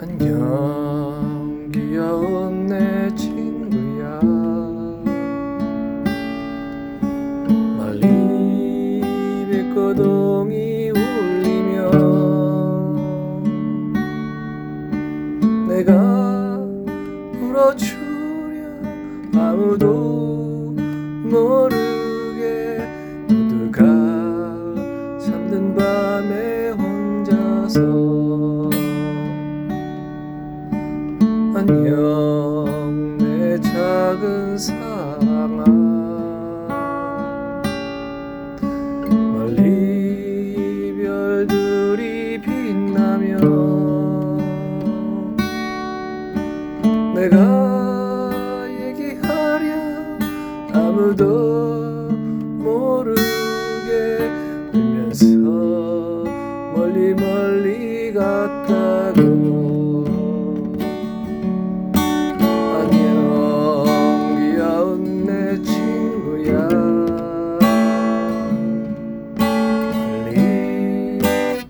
안녕 귀여운 내 친구야. 멀리 백고동이 울리며 내가 울어주려 아무도 모르 안녕 내 작은 사랑아 멀리 별들이 빛나며 내가 얘기하랴. 아무도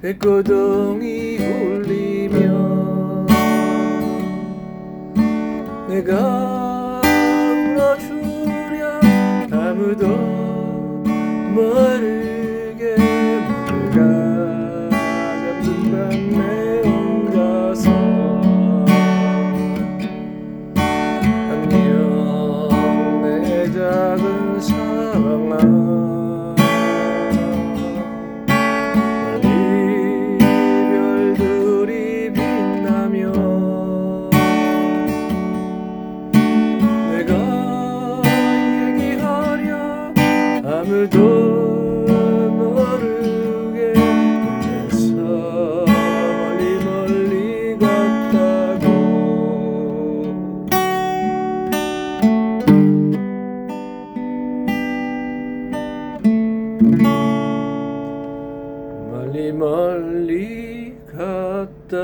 백고동이 울리며 내가 울어주랴 아무도 모르게 모두가 잠든 밤에 혼자서 안녕 내 작은 사랑아 아무도 모르게 그래서 멀리 멀리 갔다고. 멀리 멀리 갔다